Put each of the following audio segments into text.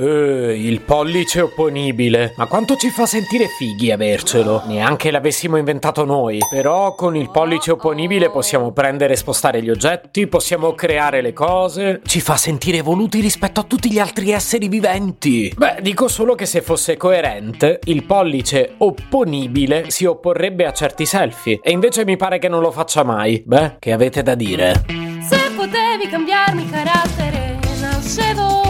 Eh, il pollice opponibile. Ma quanto ci fa sentire fighi avercelo? Neanche l'avessimo inventato noi. Però con il pollice opponibile possiamo prendere e spostare gli oggetti, possiamo creare le cose. Ci fa sentire evoluti rispetto a tutti gli altri esseri viventi. Beh, dico solo che se fosse coerente, il pollice opponibile si opporrebbe a certi selfie. E invece mi pare che non lo faccia mai. Beh, che avete da dire? Se potevi cambiarmi carattere, nascevo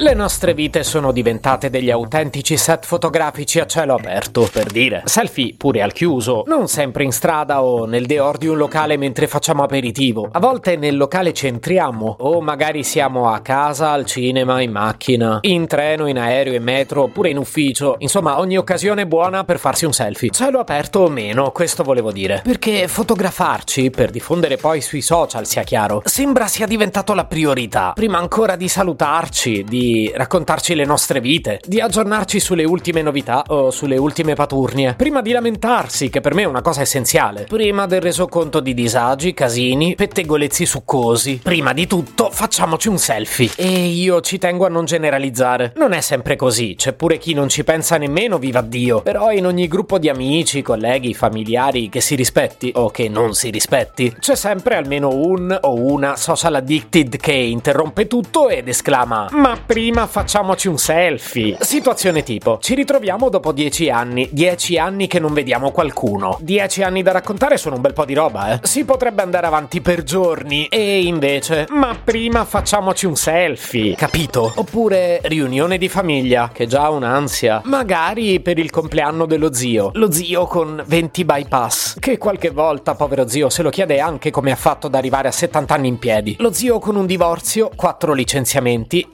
Le nostre vite sono diventate degli autentici set fotografici a cielo aperto, per dire. Selfie pure al chiuso, non sempre in strada o nel deor di un locale mentre facciamo aperitivo. A volte nel locale centriamo, o magari siamo a casa, al cinema, in macchina, in treno, in aereo, in metro, oppure in ufficio. Insomma, ogni occasione è buona per farsi un selfie. Cielo aperto o meno, questo volevo dire. Perché fotografarci, per diffondere poi sui social, sia chiaro, sembra sia diventato la priorità. Prima ancora di salutarci, di raccontarci le nostre vite, di aggiornarci sulle ultime novità o sulle ultime paturnie, prima di lamentarsi, che per me è una cosa essenziale, prima del resoconto di disagi, casini, pettegolezzi succosi. Prima di tutto, facciamoci un selfie. E io ci tengo a non generalizzare. Non è sempre così, c'è pure chi non ci pensa nemmeno, viva Dio. Però in ogni gruppo di amici, colleghi, familiari che si rispetti o che non si rispetti, c'è sempre almeno un o una social addicted che interrompe tutto ed esclama: Ma prima facciamoci un selfie. Situazione tipo: ci ritroviamo dopo dieci anni. Dieci anni che non vediamo qualcuno. Dieci anni da raccontare sono un bel po' di roba, eh. Si potrebbe andare avanti per giorni. E invece, ma prima facciamoci un selfie. Capito? Oppure riunione di famiglia, che già ha un'ansia. Magari per il compleanno dello zio. Lo zio con 20 bypass. Che qualche volta, povero zio, se lo chiede anche come ha fatto ad arrivare a 70 anni in piedi. Lo zio con un divorzio, quattro licenziamenti,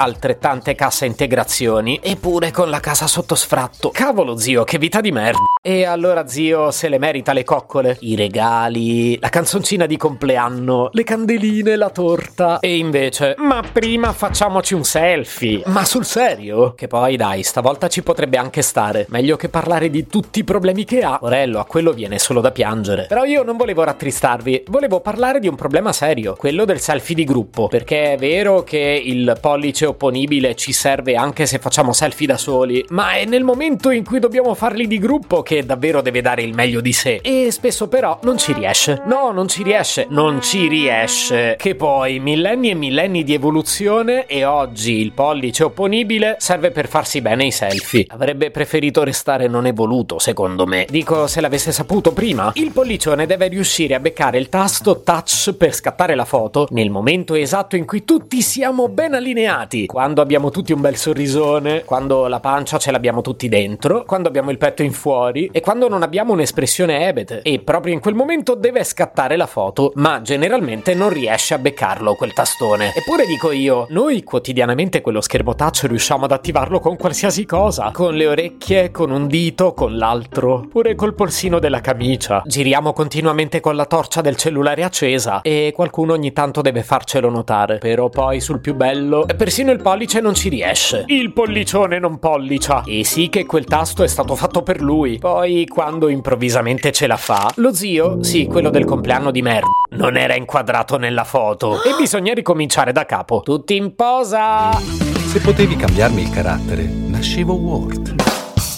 altrettante cassa integrazioni, eppure con la casa sotto sfratto. Cavolo zio, che vita di merda. E allora zio se le merita le coccole, i regali, la canzoncina di compleanno, le candeline, la torta. E invece, ma prima facciamoci un selfie. Ma sul serio? Che poi dai, stavolta ci potrebbe anche stare. Meglio che parlare di tutti i problemi che ha. Orello, a quello viene solo da piangere. Però io non volevo rattristarvi, volevo parlare di un problema serio, quello del selfie di gruppo. Perché è vero che il pollice opponibile ci serve anche se facciamo selfie da soli, ma è nel momento in cui dobbiamo farli di gruppo che davvero deve dare il meglio di sé. E spesso però non ci riesce. No, non ci riesce. Non ci riesce. Che poi millenni e millenni di evoluzione e oggi il pollice opponibile serve per farsi bene i selfie. Avrebbe preferito restare non evoluto, secondo me. Dico, se l'avesse saputo prima, il pollicione deve riuscire a beccare il tasto touch per scattare la foto nel momento esatto in cui tutti siamo ben allineati. Quando abbiamo tutti un bel sorrisone, quando la pancia ce l'abbiamo tutti dentro, quando abbiamo il petto in fuori e quando non abbiamo un'espressione ebete. E proprio in quel momento deve scattare la foto, ma generalmente non riesce a beccarlo quel tastone. Eppure dico io, noi quotidianamente quello schermo touch riusciamo ad attivarlo con qualsiasi cosa, con le orecchie, con un dito, con l'altro, pure col polsino della camicia. Giriamo continuamente con la torcia del cellulare accesa e qualcuno ogni tanto deve farcelo notare. Però poi sul più bello, persino il pollice non ci riesce. Il pollicione non pollicia. E sì che quel tasto è stato fatto per lui. Poi quando improvvisamente ce la fa, lo zio, sì, quello del compleanno di merda, non era inquadrato nella foto. E bisogna ricominciare da capo. Tutti in posa! Se potevi cambiarmi il carattere, nascevo Word.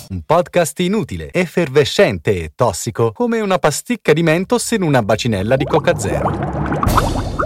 Un podcast inutile, effervescente e tossico, come una pasticca di mentos in una bacinella di Coca Zero.